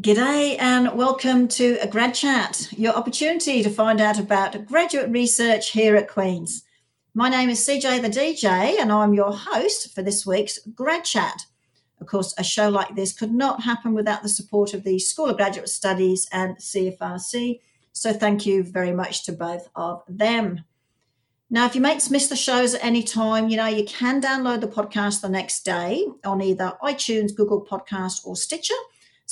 G'day and welcome to a grad chat, your opportunity to find out about graduate research here at Queen's. My name is CJ the DJ and I'm your host for this week's grad chat. Of course, a show like this could not happen without the support of the School of Graduate Studies and CFRC. So thank you very much to both of them. Now, if you mates miss the shows at any time, you know, you can download the podcast the next day on either iTunes, Google Podcast, or Stitcher.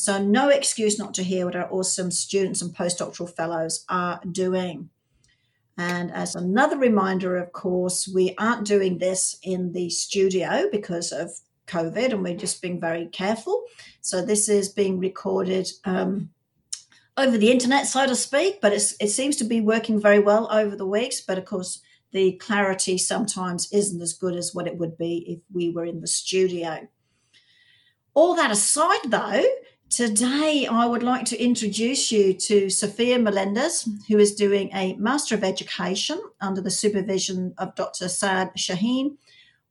So, no excuse not to hear what our awesome students and postdoctoral fellows are doing. And as another reminder, of course, we aren't doing this in the studio because of COVID and we're just being very careful. So, this is being recorded um, over the internet, so to speak, but it seems to be working very well over the weeks. But of course, the clarity sometimes isn't as good as what it would be if we were in the studio. All that aside, though, Today, I would like to introduce you to Sophia Melendez, who is doing a Master of Education under the supervision of Dr. Saad Shaheen.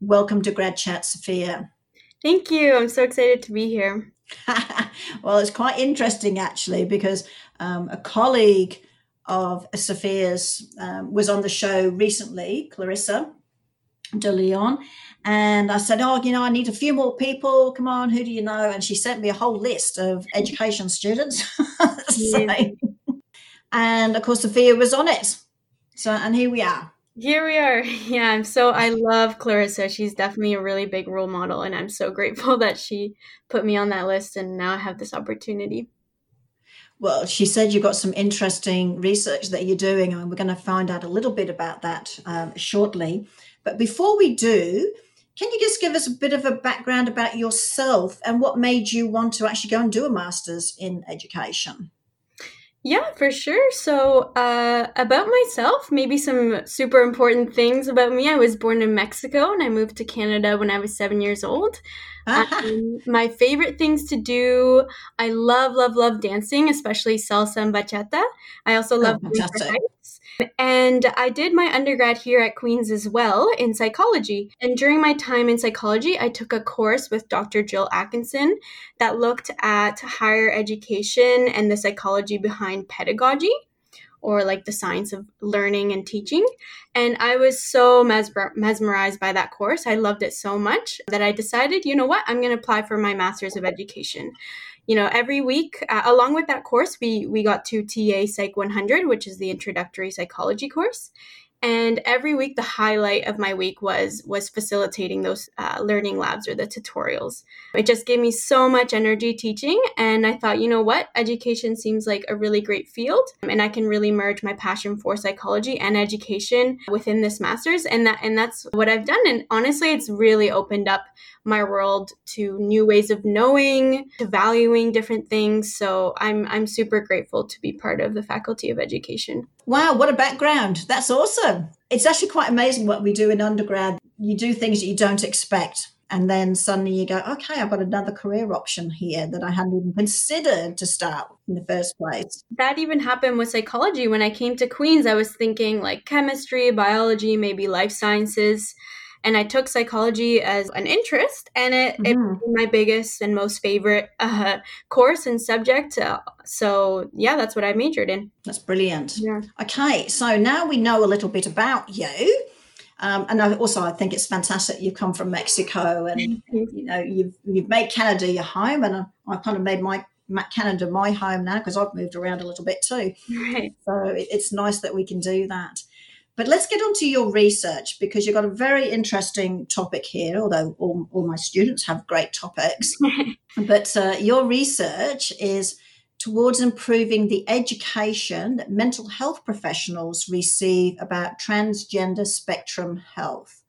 Welcome to Grad Chat, Sophia. Thank you. I'm so excited to be here. well, it's quite interesting actually because um, a colleague of Sophia's um, was on the show recently, Clarissa de Leon, and I said, Oh, you know, I need a few more people. Come on, who do you know? And she sent me a whole list of education students. so, and of course, Sophia was on it. So, and here we are. Here we are. Yeah, I'm so I love Clarissa. She's definitely a really big role model, and I'm so grateful that she put me on that list, and now I have this opportunity. Well, she said you've got some interesting research that you're doing, and we're going to find out a little bit about that um, shortly. But before we do, can you just give us a bit of a background about yourself and what made you want to actually go and do a master's in education? Yeah, for sure. So, uh, about myself, maybe some super important things about me. I was born in Mexico and I moved to Canada when I was seven years old. Um, my favorite things to do, I love, love, love dancing, especially salsa and bachata. I also oh, love oh, and I did my undergrad here at Queen's as well in psychology. And during my time in psychology, I took a course with Dr. Jill Atkinson that looked at higher education and the psychology behind pedagogy or like the science of learning and teaching. And I was so mesmer- mesmerized by that course. I loved it so much that I decided, you know what, I'm going to apply for my master's of education you know every week uh, along with that course we we got to ta psych 100 which is the introductory psychology course and every week the highlight of my week was was facilitating those uh, learning labs or the tutorials. It just gave me so much energy teaching and i thought you know what? Education seems like a really great field and i can really merge my passion for psychology and education within this masters and that and that's what i've done. And honestly it's really opened up my world to new ways of knowing to valuing different things. So i'm i'm super grateful to be part of the faculty of education Wow, what a background. That's awesome. It's actually quite amazing what we do in undergrad. You do things that you don't expect. And then suddenly you go, okay, I've got another career option here that I hadn't even considered to start in the first place. That even happened with psychology. When I came to Queen's, I was thinking like chemistry, biology, maybe life sciences and I took psychology as an interest, and it, mm-hmm. it my biggest and most favorite uh, course and subject. Uh, so yeah, that's what I majored in. That's brilliant. Yeah. Okay, so now we know a little bit about you. Um, and I also, I think it's fantastic you've come from Mexico, and you know you've you've made Canada your home, and I, I kind of made my Canada my home now because I've moved around a little bit too. Right. So it's nice that we can do that. But let's get on to your research because you've got a very interesting topic here, although all, all my students have great topics. but uh, your research is towards improving the education that mental health professionals receive about transgender spectrum health.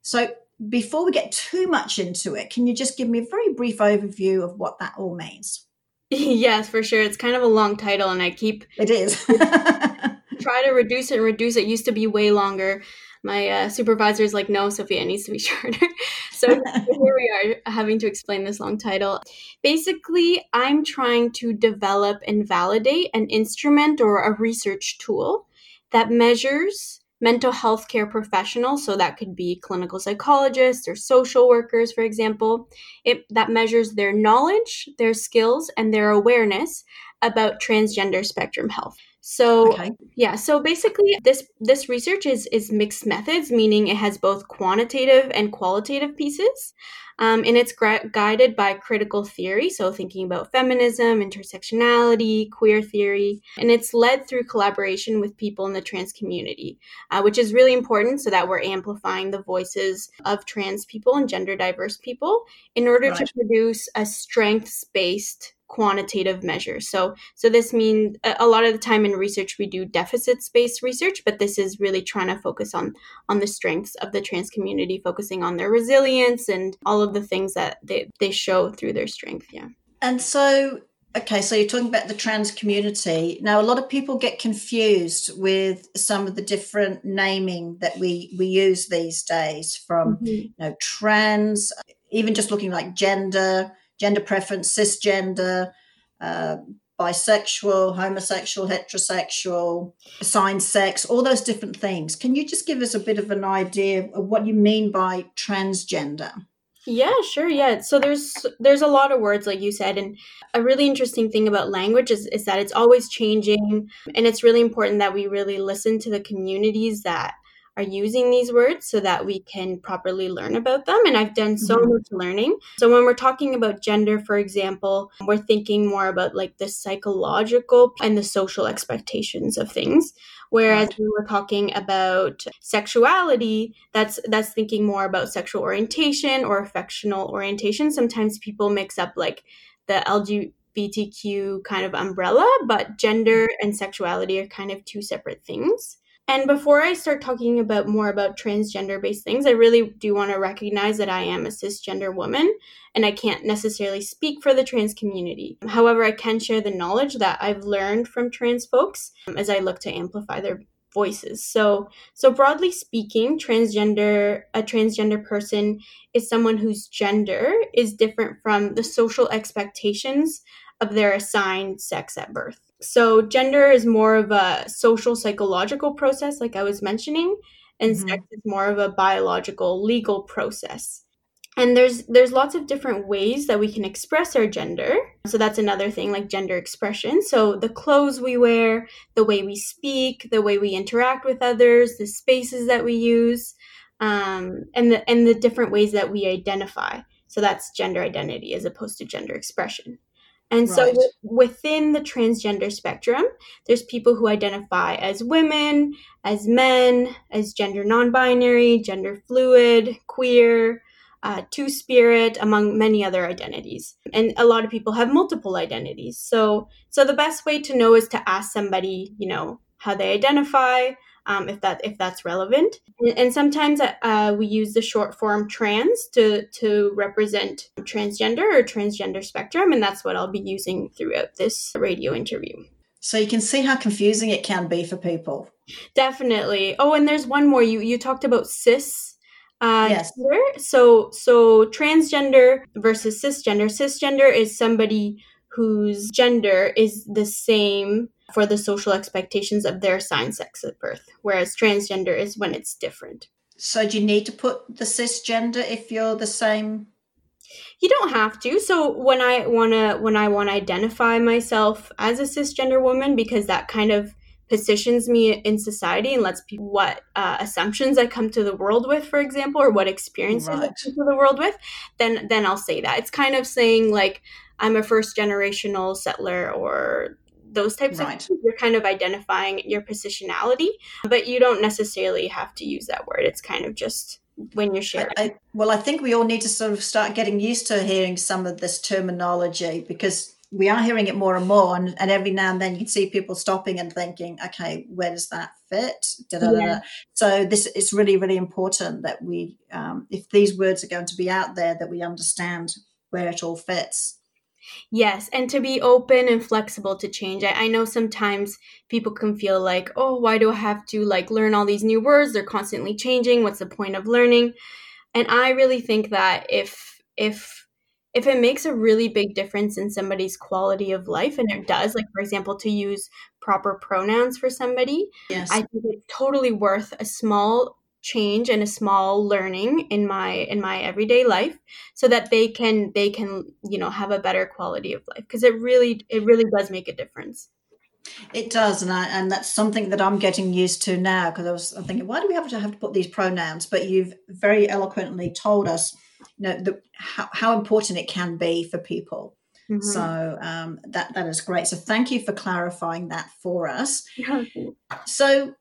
So, before we get too much into it, can you just give me a very brief overview of what that all means? Yes, for sure. It's kind of a long title, and I keep it is. try to reduce it and reduce it. it used to be way longer. My uh, supervisor is like, no, Sophia, it needs to be shorter. so here we are having to explain this long title. Basically, I'm trying to develop and validate an instrument or a research tool that measures mental health care professionals so that could be clinical psychologists or social workers for example it that measures their knowledge their skills and their awareness about transgender spectrum health so okay. yeah, so basically this this research is is mixed methods, meaning it has both quantitative and qualitative pieces. Um, and it's gu- guided by critical theory, so thinking about feminism, intersectionality, queer theory, and it's led through collaboration with people in the trans community, uh, which is really important so that we're amplifying the voices of trans people and gender diverse people in order right. to produce a strengths based quantitative measures. So so this means a lot of the time in research we do deficits based research, but this is really trying to focus on on the strengths of the trans community, focusing on their resilience and all of the things that they, they show through their strength. Yeah. And so okay, so you're talking about the trans community. Now a lot of people get confused with some of the different naming that we we use these days from mm-hmm. you know trans, even just looking like gender gender preference, cisgender, uh, bisexual, homosexual, heterosexual, assigned sex, all those different things. Can you just give us a bit of an idea of what you mean by transgender? Yeah, sure. Yeah. So there's there's a lot of words like you said and a really interesting thing about language is, is that it's always changing and it's really important that we really listen to the communities that are using these words so that we can properly learn about them. And I've done so mm-hmm. much learning. So when we're talking about gender, for example, we're thinking more about like the psychological and the social expectations of things. Whereas we were talking about sexuality, that's that's thinking more about sexual orientation or affectional orientation. Sometimes people mix up like the LGBTQ kind of umbrella, but gender and sexuality are kind of two separate things. And before I start talking about more about transgender based things, I really do want to recognize that I am a cisgender woman and I can't necessarily speak for the trans community. However, I can share the knowledge that I've learned from trans folks um, as I look to amplify their voices. So, so broadly speaking, transgender a transgender person is someone whose gender is different from the social expectations of their assigned sex at birth. So, gender is more of a social psychological process, like I was mentioning, and mm-hmm. sex is more of a biological legal process. And there's there's lots of different ways that we can express our gender. So that's another thing like gender expression. So the clothes we wear, the way we speak, the way we interact with others, the spaces that we use, um, and the and the different ways that we identify. So that's gender identity as opposed to gender expression. And right. so within the transgender spectrum, there's people who identify as women, as men, as gender non binary, gender fluid, queer, uh, two spirit, among many other identities. And a lot of people have multiple identities. So, so the best way to know is to ask somebody, you know, how they identify, um, if that if that's relevant. And, and sometimes uh, we use the short form trans to to represent transgender or transgender spectrum, and that's what I'll be using throughout this radio interview. So you can see how confusing it can be for people. Definitely. Oh, and there's one more. You you talked about cis. Uh, yes. Gender. So so transgender versus cisgender. Cisgender is somebody whose gender is the same for the social expectations of their assigned sex at birth, whereas transgender is when it's different. So, do you need to put the cisgender if you're the same? You don't have to. So when I wanna when I want to identify myself as a cisgender woman, because that kind of positions me in society and lets people what uh, assumptions I come to the world with, for example, or what experiences right. I come to the world with, then then I'll say that. It's kind of saying like I'm a first generational settler or those types right. of things. You're kind of identifying your positionality, but you don't necessarily have to use that word. It's kind of just when you're sharing. I, well, I think we all need to sort of start getting used to hearing some of this terminology because we are hearing it more and more. And, and every now and then you can see people stopping and thinking, okay, where does that fit? Yeah. So this is really, really important that we, um, if these words are going to be out there, that we understand where it all fits. Yes, and to be open and flexible to change. I, I know sometimes people can feel like, oh, why do I have to like learn all these new words? They're constantly changing. What's the point of learning? And I really think that if if if it makes a really big difference in somebody's quality of life, and it does, like for example, to use proper pronouns for somebody, yes. I think it's totally worth a small change and a small learning in my in my everyday life so that they can they can you know have a better quality of life because it really it really does make a difference it does, and I, and that's something that I'm getting used to now because I was I'm thinking, why do we have to have to put these pronouns? But you've very eloquently told us, you know, the, how, how important it can be for people. Mm-hmm. So um, that that is great. So thank you for clarifying that for us. so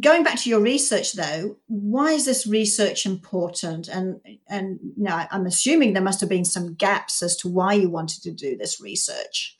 going back to your research though, why is this research important? And and you know, I'm assuming there must have been some gaps as to why you wanted to do this research.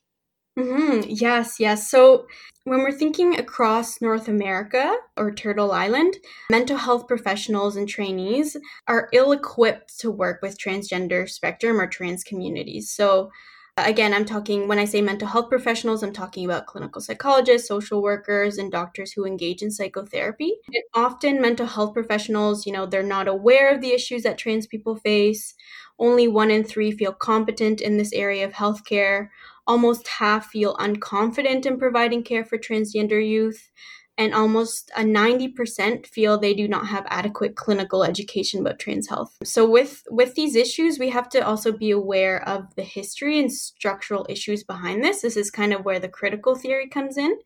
Mm-hmm. Yes, yes. So when we're thinking across North America or Turtle Island, mental health professionals and trainees are ill equipped to work with transgender spectrum or trans communities. So Again, I'm talking, when I say mental health professionals, I'm talking about clinical psychologists, social workers, and doctors who engage in psychotherapy. And often, mental health professionals, you know, they're not aware of the issues that trans people face. Only one in three feel competent in this area of healthcare. Almost half feel unconfident in providing care for transgender youth and almost a 90% feel they do not have adequate clinical education about trans health. So with with these issues, we have to also be aware of the history and structural issues behind this. This is kind of where the critical theory comes in.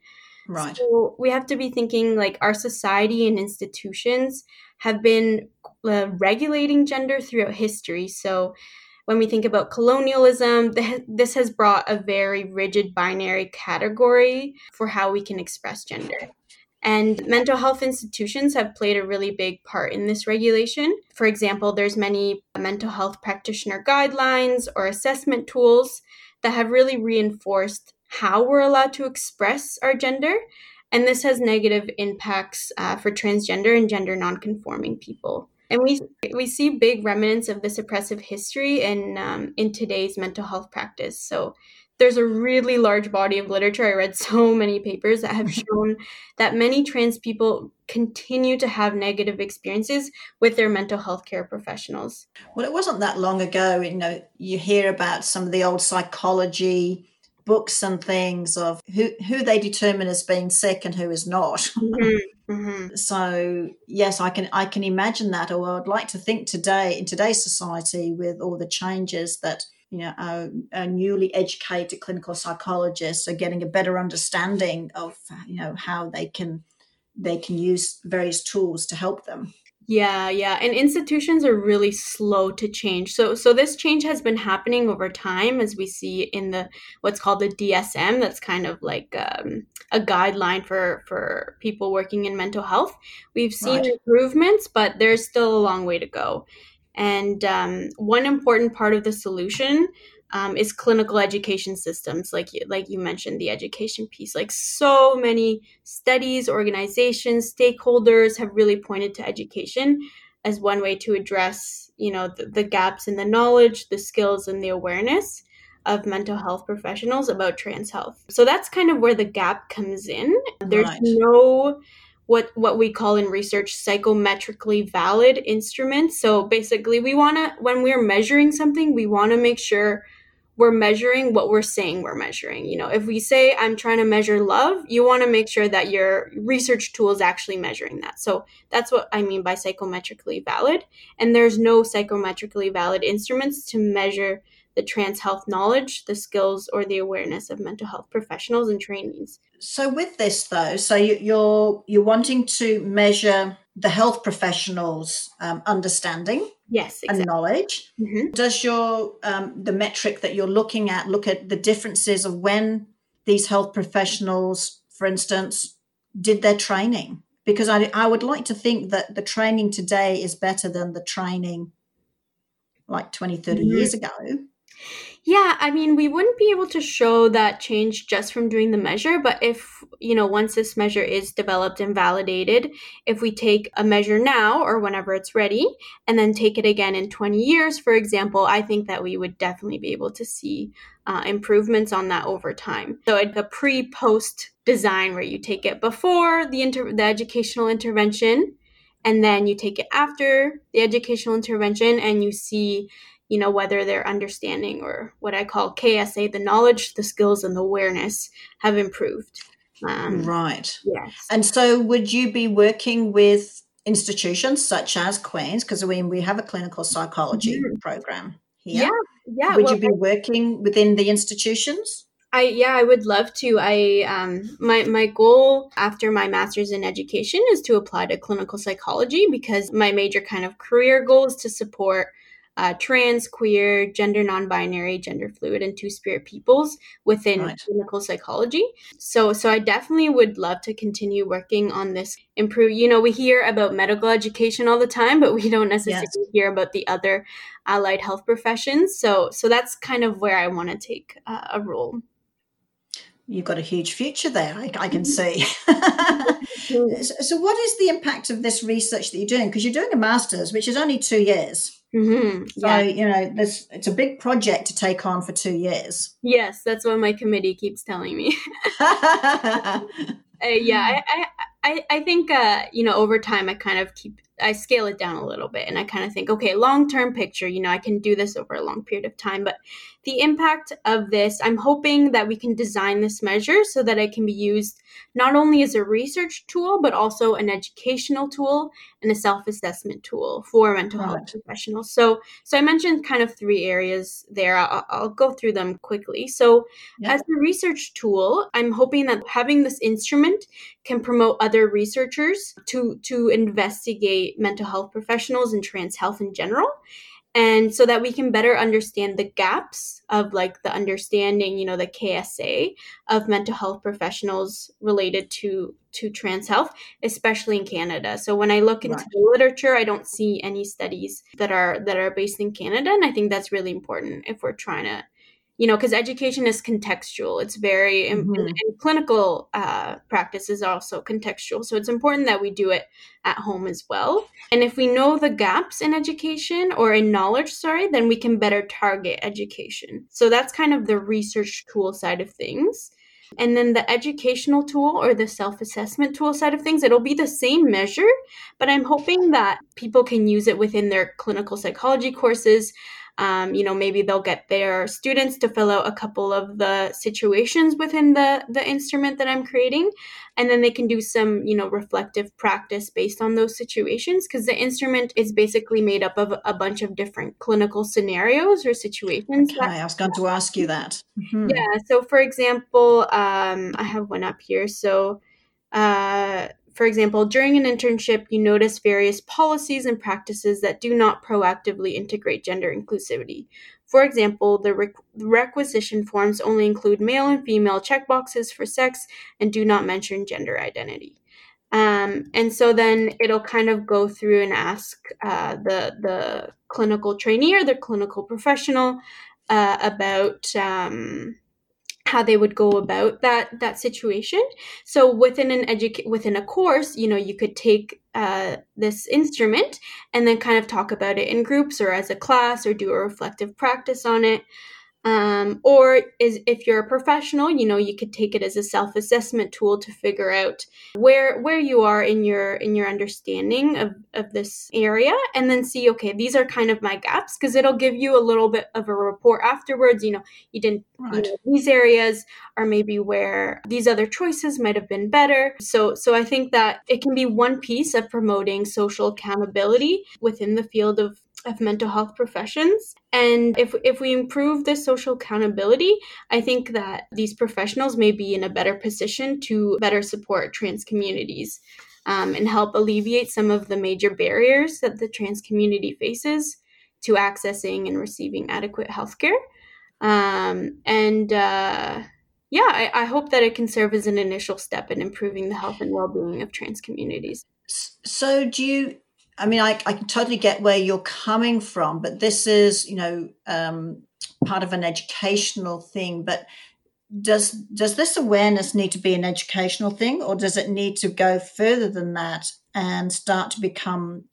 Right. So we have to be thinking like our society and institutions have been uh, regulating gender throughout history. So when we think about colonialism, this has brought a very rigid binary category for how we can express gender. And mental health institutions have played a really big part in this regulation. For example, there's many mental health practitioner guidelines or assessment tools that have really reinforced how we're allowed to express our gender. And this has negative impacts uh, for transgender and gender nonconforming people. And we we see big remnants of this oppressive history in um, in today's mental health practice. So there's a really large body of literature. I read so many papers that have shown that many trans people continue to have negative experiences with their mental health care professionals. Well, it wasn't that long ago, you know, you hear about some of the old psychology books and things of who who they determine as being sick and who is not. Mm-hmm. Mm-hmm. So yes, I can I can imagine that, or I'd like to think today in today's society with all the changes that you know, our, our, newly educated clinical psychologists are getting a better understanding of, you know, how they can they can use various tools to help them. Yeah, yeah, and institutions are really slow to change. So, so this change has been happening over time, as we see in the what's called the DSM. That's kind of like um, a guideline for for people working in mental health. We've seen right. improvements, but there's still a long way to go. And um, one important part of the solution um, is clinical education systems, like like you mentioned, the education piece. Like so many studies, organizations, stakeholders have really pointed to education as one way to address, you know, the, the gaps in the knowledge, the skills, and the awareness of mental health professionals about trans health. So that's kind of where the gap comes in. There's right. no what what we call in research psychometrically valid instruments. So basically, we want to when we're measuring something, we want to make sure we're measuring what we're saying we're measuring. You know, if we say I'm trying to measure love, you want to make sure that your research tool is actually measuring that. So that's what I mean by psychometrically valid. And there's no psychometrically valid instruments to measure the trans health knowledge, the skills, or the awareness of mental health professionals and trainees. So, with this though, so you're you're wanting to measure the health professionals' um, understanding, yes, exactly. and knowledge. Mm-hmm. Does your um, the metric that you're looking at look at the differences of when these health professionals, for instance, did their training? Because I, I would like to think that the training today is better than the training like 20, 30 mm-hmm. years ago. Yeah, I mean, we wouldn't be able to show that change just from doing the measure, but if, you know, once this measure is developed and validated, if we take a measure now or whenever it's ready and then take it again in 20 years, for example, I think that we would definitely be able to see uh, improvements on that over time. So a pre post design where you take it before the, inter- the educational intervention and then you take it after the educational intervention and you see you know, whether their understanding or what I call KSA, the knowledge, the skills, and the awareness have improved. Um, right. Yes. And so, would you be working with institutions such as Queen's? Because I mean, we have a clinical psychology mm-hmm. program here. Yeah. Yeah. Would well, you be working within the institutions? I yeah, I would love to. I um my my goal after my masters in education is to apply to clinical psychology because my major kind of career goal is to support uh, trans, queer, gender non-binary, gender fluid, and two-spirit peoples within right. clinical psychology. So, so I definitely would love to continue working on this. Improve. You know, we hear about medical education all the time, but we don't necessarily yes. hear about the other allied health professions. So, so that's kind of where I want to take uh, a role you've got a huge future there, I, I can see. so, what is the impact of this research that you're doing? Because you're doing a master's, which is only two years. Mm-hmm. So, yeah. you know, this it's a big project to take on for two years. Yes, that's what my committee keeps telling me. uh, yeah, I, I, I think, uh, you know, over time, I kind of keep I scale it down a little bit and I kind of think, okay, long term picture, you know, I can do this over a long period of time. But the impact of this, I'm hoping that we can design this measure so that it can be used not only as a research tool, but also an educational tool and a self assessment tool for mental right. health professionals. So, so I mentioned kind of three areas there. I'll, I'll go through them quickly. So, as a research tool, I'm hoping that having this instrument can promote other researchers to to investigate mental health professionals and trans health in general and so that we can better understand the gaps of like the understanding you know the ksa of mental health professionals related to to trans health especially in canada so when i look into right. the literature i don't see any studies that are that are based in canada and i think that's really important if we're trying to you know because education is contextual it's very mm-hmm. and, and clinical uh, practice is also contextual so it's important that we do it at home as well and if we know the gaps in education or in knowledge sorry then we can better target education so that's kind of the research tool side of things and then the educational tool or the self assessment tool side of things, it'll be the same measure, but I'm hoping that people can use it within their clinical psychology courses. Um, you know, maybe they'll get their students to fill out a couple of the situations within the the instrument that I'm creating, and then they can do some, you know, reflective practice based on those situations because the instrument is basically made up of a bunch of different clinical scenarios or situations. Okay, that- I was going to ask you that. Mm-hmm. Yeah. So, for example, um, I have one up here. So. Uh, for example, during an internship, you notice various policies and practices that do not proactively integrate gender inclusivity. For example, the, requ- requisition forms only include male and female checkboxes for sex and do not mention gender identity. Um, and so then it'll kind of go through and ask uh, the the clinical trainee or the clinical professional uh, about um, how they would go about that that situation. So within an educ- within a course you know you could take uh, this instrument and then kind of talk about it in groups or as a class or do a reflective practice on it um, or is if you're a professional you know you could take it as a self-assessment tool to figure out where where you are in your in your understanding of, of this area and then see okay these are kind of my gaps because it'll give you a little bit of a report afterwards you know you didn't right. you know, these areas are maybe where these other choices might have been better so so i think that it can be one piece of promoting social accountability within the field of of mental health professions. And if, if we improve this social accountability, I think that these professionals may be in a better position to better support trans communities um, and help alleviate some of the major barriers that the trans community faces to accessing and receiving adequate healthcare. Um, and uh, yeah, I, I hope that it can serve as an initial step in improving the health and well being of trans communities. So, do you I mean, I, I can totally get where you're coming from, but this is, you know, um, part of an educational thing. But does does this awareness need to be an educational thing, or does it need to go further than that and start to become?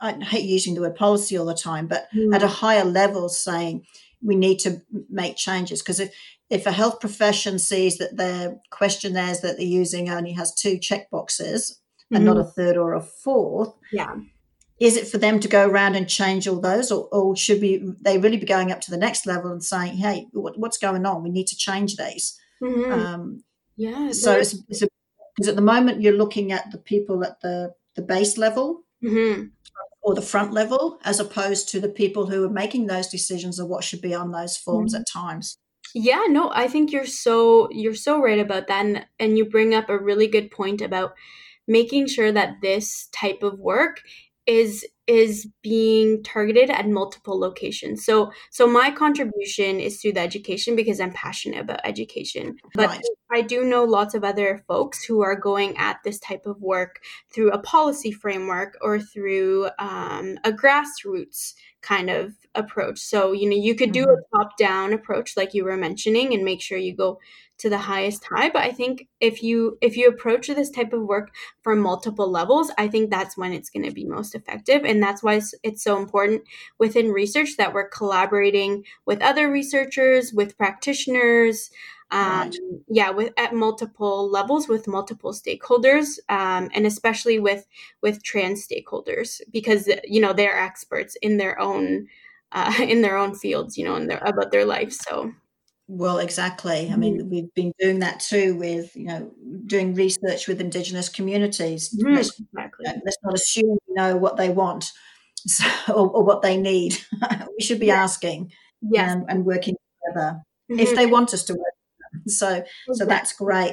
I hate using the word policy all the time, but mm. at a higher level, saying we need to make changes because if if a health profession sees that their questionnaires that they're using only has two check boxes and not a mm-hmm. third or a fourth. Yeah. is it for them to go around and change all those or, or should be they really be going up to the next level and saying hey what, what's going on we need to change these mm-hmm. um, yeah so it's, it's because at the moment you're looking at the people at the the base level mm-hmm. or the front level as opposed to the people who are making those decisions of what should be on those forms mm-hmm. at times yeah no i think you're so you're so right about that and, and you bring up a really good point about making sure that this type of work is is being targeted at multiple locations. So so my contribution is through the education because I'm passionate about education. But right. I do know lots of other folks who are going at this type of work through a policy framework or through um, a grassroots kind of approach. So, you know, you could do mm-hmm. a top down approach like you were mentioning and make sure you go to the highest high but i think if you if you approach this type of work from multiple levels i think that's when it's going to be most effective and that's why it's, it's so important within research that we're collaborating with other researchers with practitioners um, right. yeah with at multiple levels with multiple stakeholders um, and especially with with trans stakeholders because you know they're experts in their own uh, in their own fields you know and their about their life so well, exactly. I mean, mm. we've been doing that too with, you know, doing research with Indigenous communities. Mm, let's, exactly. let's, not assume we know what they want so, or, or, what they need. we should be yeah. asking yes. and, and working together mm-hmm. if they want us to work. So, exactly. so that's great.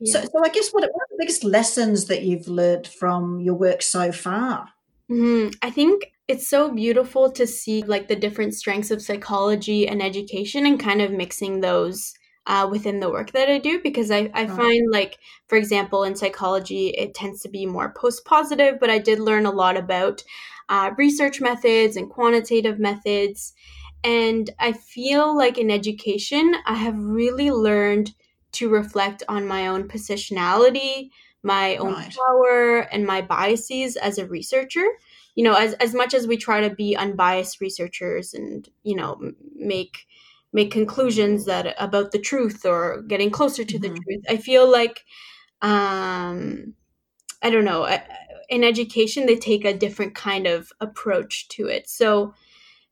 Yeah. So, so I guess what, what are the biggest lessons that you've learned from your work so far? Mm-hmm. I think it's so beautiful to see like the different strengths of psychology and education and kind of mixing those uh, within the work that I do because I, I find like for example in psychology it tends to be more post positive but I did learn a lot about uh, research methods and quantitative methods. And I feel like in education I have really learned to reflect on my own positionality my own right. power and my biases as a researcher you know as, as much as we try to be unbiased researchers and you know make make conclusions that about the truth or getting closer to mm-hmm. the truth i feel like um i don't know in education they take a different kind of approach to it so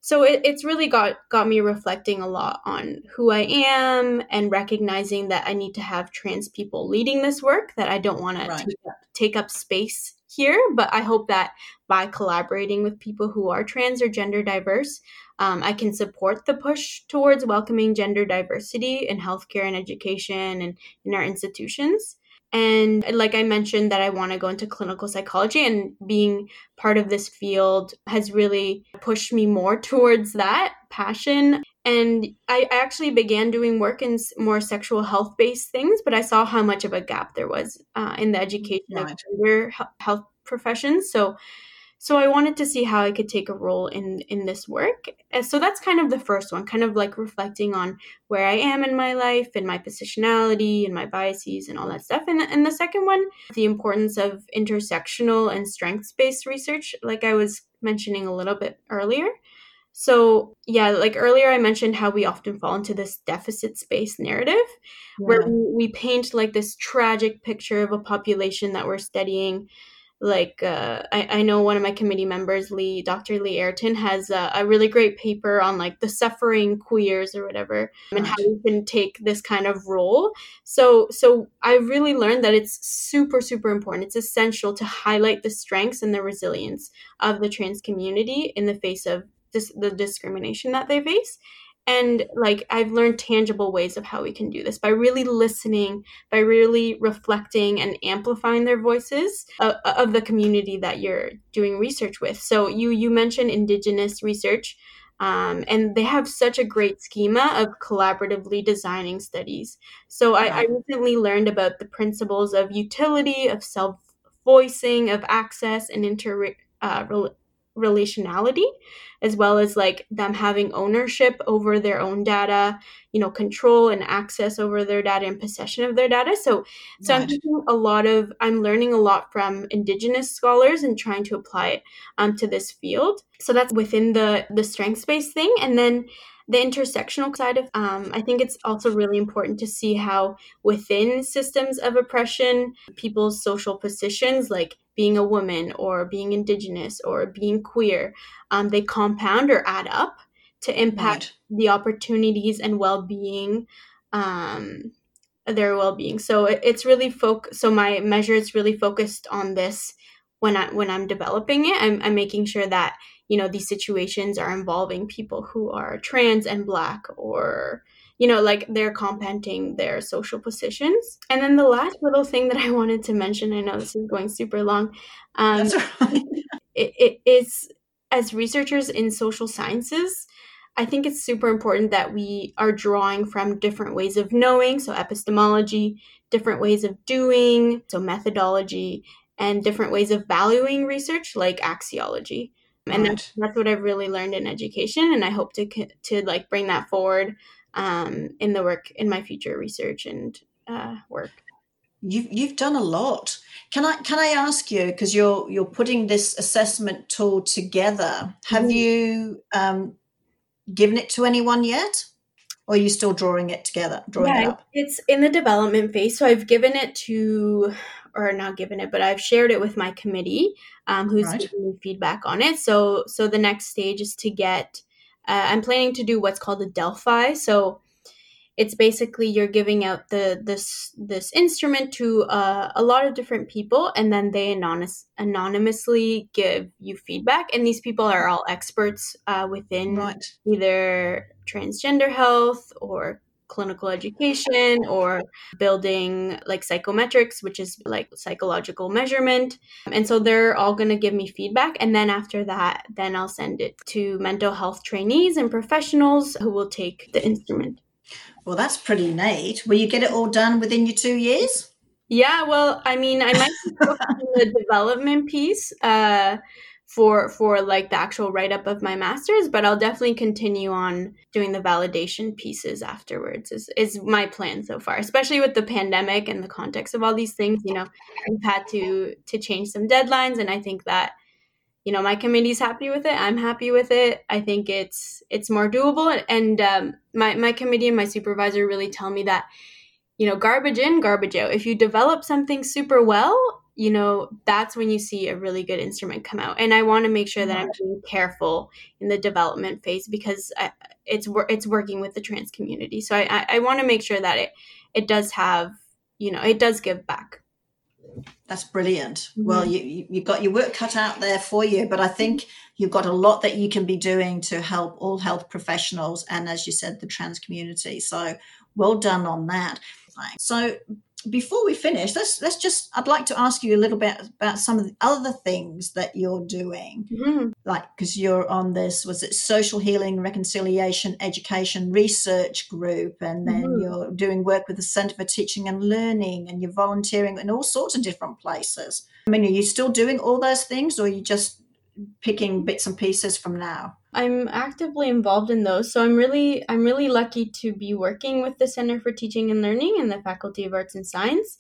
so it, it's really got got me reflecting a lot on who i am and recognizing that i need to have trans people leading this work that i don't want right. to take, take up space here but i hope that by collaborating with people who are trans or gender diverse um, i can support the push towards welcoming gender diversity in healthcare and education and in our institutions and like I mentioned, that I want to go into clinical psychology, and being part of this field has really pushed me more towards that passion. And I actually began doing work in more sexual health based things, but I saw how much of a gap there was uh, in the education right. of gender health professions. So so I wanted to see how I could take a role in in this work. And so that's kind of the first one, kind of like reflecting on where I am in my life and my positionality and my biases and all that stuff. And and the second one, the importance of intersectional and strengths-based research, like I was mentioning a little bit earlier. So, yeah, like earlier I mentioned how we often fall into this deficit based narrative yeah. where we paint like this tragic picture of a population that we're studying like uh, I, I know one of my committee members lee dr lee Airton has a, a really great paper on like the suffering queers or whatever and how you can take this kind of role. So so i really learned that it's super super important. It's essential to highlight the strengths and the resilience of the trans community in the face of this, the discrimination that they face and like i've learned tangible ways of how we can do this by really listening by really reflecting and amplifying their voices of, of the community that you're doing research with. So you you mentioned indigenous research um, and they have such a great schema of collaboratively designing studies. So I, I recently learned about the principles of utility of self voicing of access and inter uh, relationality as well as like them having ownership over their own data you know control and access over their data and possession of their data. So so right. i'm taking a lot of i'm learning a lot from indigenous scholars and trying to apply it um, to this field. So that's within the the strengths based thing. And then the intersectional side of um, i think it's also really important to see how within systems of oppression people's social positions like being a woman or being indigenous or being queer um, they compound or add up to impact right. the opportunities and well-being um, their well-being so it's really foc so my measure is really focused on this when i when i'm developing it I'm, I'm making sure that you know these situations are involving people who are trans and black or you know like they're compounding their social positions and then the last little thing that i wanted to mention i know this is going super long um, right. it, it is as researchers in social sciences I think it's super important that we are drawing from different ways of knowing, so epistemology, different ways of doing, so methodology, and different ways of valuing research, like axiology. And right. that's, that's what I've really learned in education, and I hope to to like bring that forward um, in the work in my future research and uh, work. You've you've done a lot. Can I can I ask you because you're you're putting this assessment tool together? Have mm-hmm. you um, given it to anyone yet? Or are you still drawing it together, drawing yeah, it up? It's in the development phase. So I've given it to, or not given it, but I've shared it with my committee, um, who's right. giving me feedback on it. So, so the next stage is to get. Uh, I'm planning to do what's called a Delphi. So it's basically you're giving out the this this instrument to uh, a lot of different people and then they anonymous, anonymously give you feedback and these people are all experts uh, within right. either transgender health or clinical education or building like psychometrics which is like psychological measurement and so they're all going to give me feedback and then after that then i'll send it to mental health trainees and professionals who will take the instrument well, that's pretty neat. Will you get it all done within your two years? Yeah, well, I mean, I might the development piece uh, for for like the actual write up of my master's, but I'll definitely continue on doing the validation pieces afterwards. Is is my plan so far, especially with the pandemic and the context of all these things. You know, we've had to to change some deadlines, and I think that you know my committee's happy with it i'm happy with it i think it's it's more doable and um, my, my committee and my supervisor really tell me that you know garbage in garbage out if you develop something super well you know that's when you see a really good instrument come out and i want to make sure that i'm being careful in the development phase because I, it's it's working with the trans community so i i, I want to make sure that it it does have you know it does give back that's brilliant. Mm-hmm. Well, you, you've got your work cut out there for you, but I think you've got a lot that you can be doing to help all health professionals and, as you said, the trans community. So, well done on that. So, before we finish, let's let's just I'd like to ask you a little bit about some of the other things that you're doing. Mm-hmm. Like because you're on this was it social healing, reconciliation, education research group, and then mm-hmm. you're doing work with the Center for Teaching and Learning, and you're volunteering in all sorts of different places. I mean, are you still doing all those things, or are you just picking bits and pieces from now? I'm actively involved in those. So I'm really I'm really lucky to be working with the Center for Teaching and Learning and the Faculty of Arts and Science.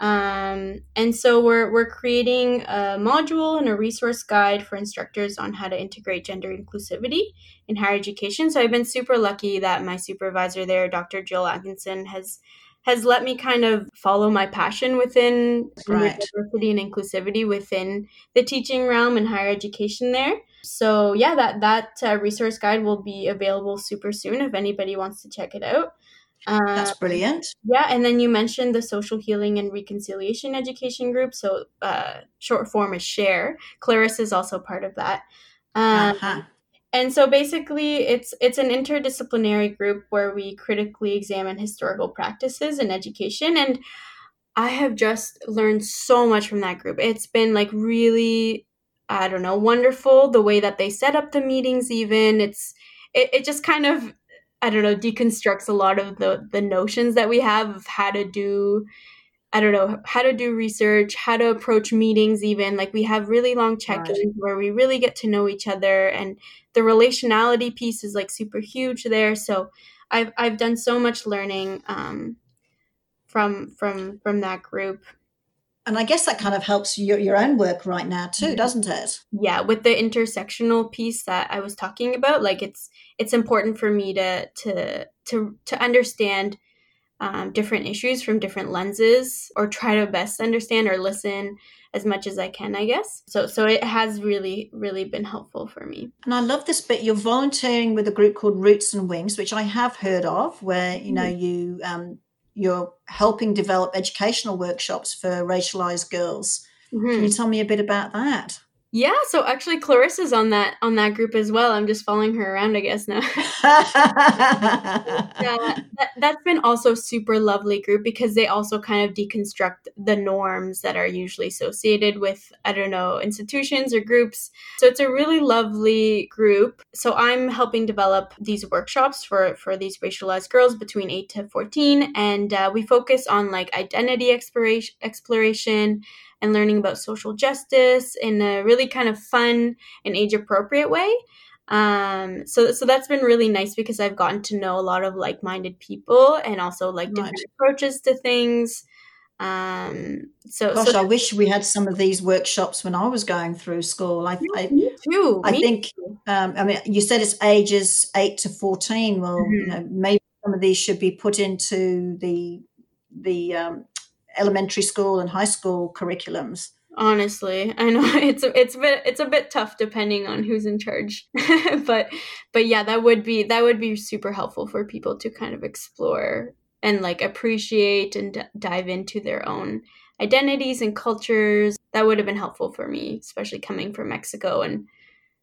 Um, and so we're we're creating a module and a resource guide for instructors on how to integrate gender inclusivity in higher education. So I've been super lucky that my supervisor there, Dr. Jill Atkinson, has has let me kind of follow my passion within right. diversity and inclusivity within the teaching realm and higher education there. So yeah, that that uh, resource guide will be available super soon if anybody wants to check it out. Uh, That's brilliant. Yeah, and then you mentioned the social healing and reconciliation education group. So uh, short form is Share. Clarissa is also part of that. Um, uh-huh. And so basically, it's it's an interdisciplinary group where we critically examine historical practices in education and. I have just learned so much from that group. It's been like really I don't know, wonderful. The way that they set up the meetings, even it's it, it just kind of I don't know deconstructs a lot of the the notions that we have of how to do I don't know how to do research, how to approach meetings. Even like we have really long check-ins right. where we really get to know each other, and the relationality piece is like super huge there. So I've I've done so much learning um, from from from that group And I guess that kind of helps your, your own work right now too, mm-hmm. doesn't it? Yeah, with the intersectional piece that I was talking about, like it's it's important for me to to to to understand um, different issues from different lenses, or try to best understand or listen as much as I can, I guess. So so it has really really been helpful for me. And I love this bit. You're volunteering with a group called Roots and Wings, which I have heard of, where you know mm-hmm. you um, you're helping develop educational workshops for racialized girls. Mm-hmm. Can you tell me a bit about that? Yeah, so actually Clarissa's on that on that group as well. I'm just following her around, I guess now. yeah, that, that's been also super lovely group because they also kind of deconstruct the norms that are usually associated with I don't know institutions or groups. So it's a really lovely group. So I'm helping develop these workshops for for these racialized girls between eight to fourteen, and uh, we focus on like identity exploration exploration and learning about social justice in a really kind of fun and age appropriate way. Um, so so that's been really nice because I've gotten to know a lot of like minded people and also like different right. approaches to things. Um, so, gosh, so I wish we had some of these workshops when I was going through school. I, I, me too. I me think, um, I mean, you said it's ages eight to fourteen. Well, mm-hmm. you know, maybe some of these should be put into the the um, elementary school and high school curriculums. Honestly i know it's it's a bit it's a bit tough depending on who's in charge. But but yeah that would be that would be super helpful for people to kind of explore and like appreciate and d- dive into their own identities and cultures. That would have been helpful for me especially coming from mexico. And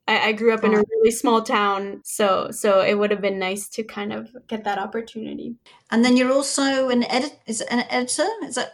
I, I grew up in a really small town so so it would have been nice to kind of get that opportunity. And then you're also an edit is an editor? Is that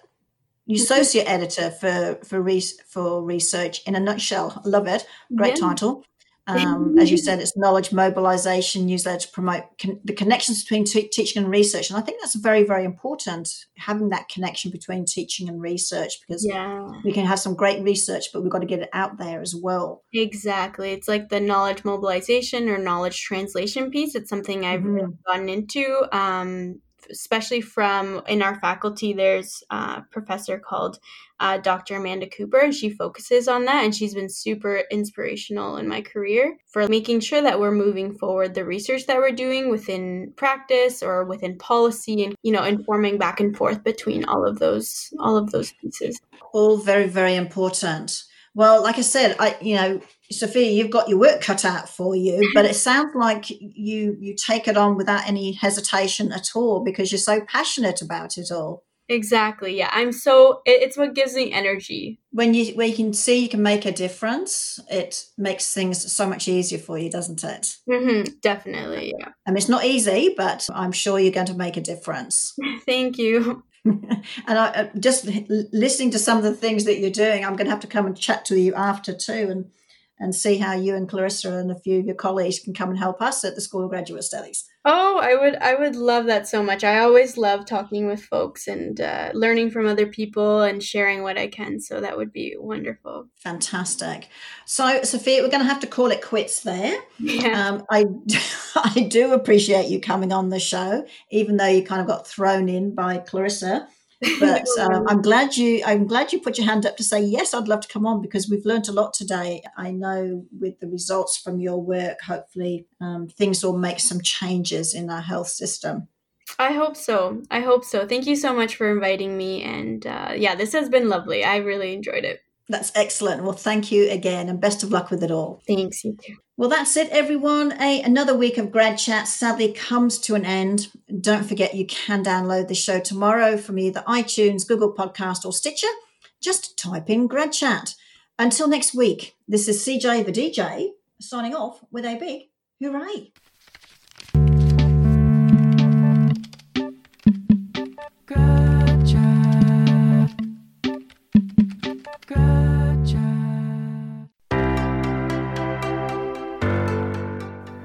associate editor for for re- for research in a nutshell. Love it. Great yeah. title. Um, as you said, it's knowledge mobilization newsletter to promote con- the connections between t- teaching and research, and I think that's very, very important. Having that connection between teaching and research, because yeah. we can have some great research, but we've got to get it out there as well. Exactly, it's like the knowledge mobilization or knowledge translation piece. It's something I've mm-hmm. really gotten into. Um, especially from in our faculty, there's a professor called uh, Dr. Amanda Cooper, and she focuses on that. And she's been super inspirational in my career for making sure that we're moving forward the research that we're doing within practice or within policy, and you know, informing back and forth between all of those all of those pieces. All very very important. Well, like I said, I you know Sophia, you've got your work cut out for you, but it sounds like you you take it on without any hesitation at all because you're so passionate about it all. Exactly. Yeah, I'm so. It, it's what gives me energy. When you when you can see you can make a difference, it makes things so much easier for you, doesn't it? Mm-hmm, definitely. Yeah. I mean, it's not easy, but I'm sure you're going to make a difference. Thank you. and I uh, just listening to some of the things that you're doing, I'm going to have to come and chat to you after too, and and see how you and Clarissa and a few of your colleagues can come and help us at the School of Graduate Studies. Oh, I would I would love that so much. I always love talking with folks and uh, learning from other people and sharing what I can. So that would be wonderful. Fantastic. So, Sophia, we're going to have to call it quits there. Yeah. Um, I I do appreciate you coming on the show, even though you kind of got thrown in by Clarissa. But um, I'm glad you I'm glad you put your hand up to say yes. I'd love to come on because we've learned a lot today. I know with the results from your work, hopefully um, things will make some changes in our health system. I hope so. I hope so. Thank you so much for inviting me. And uh, yeah, this has been lovely. I really enjoyed it. That's excellent. Well, thank you again and best of luck with it all. Thanks, you too. Well, that's it, everyone. A, another week of Grad Chat sadly comes to an end. Don't forget you can download the show tomorrow from either iTunes, Google Podcast, or Stitcher. Just type in Grad Chat. Until next week, this is CJ the DJ signing off with a big hooray.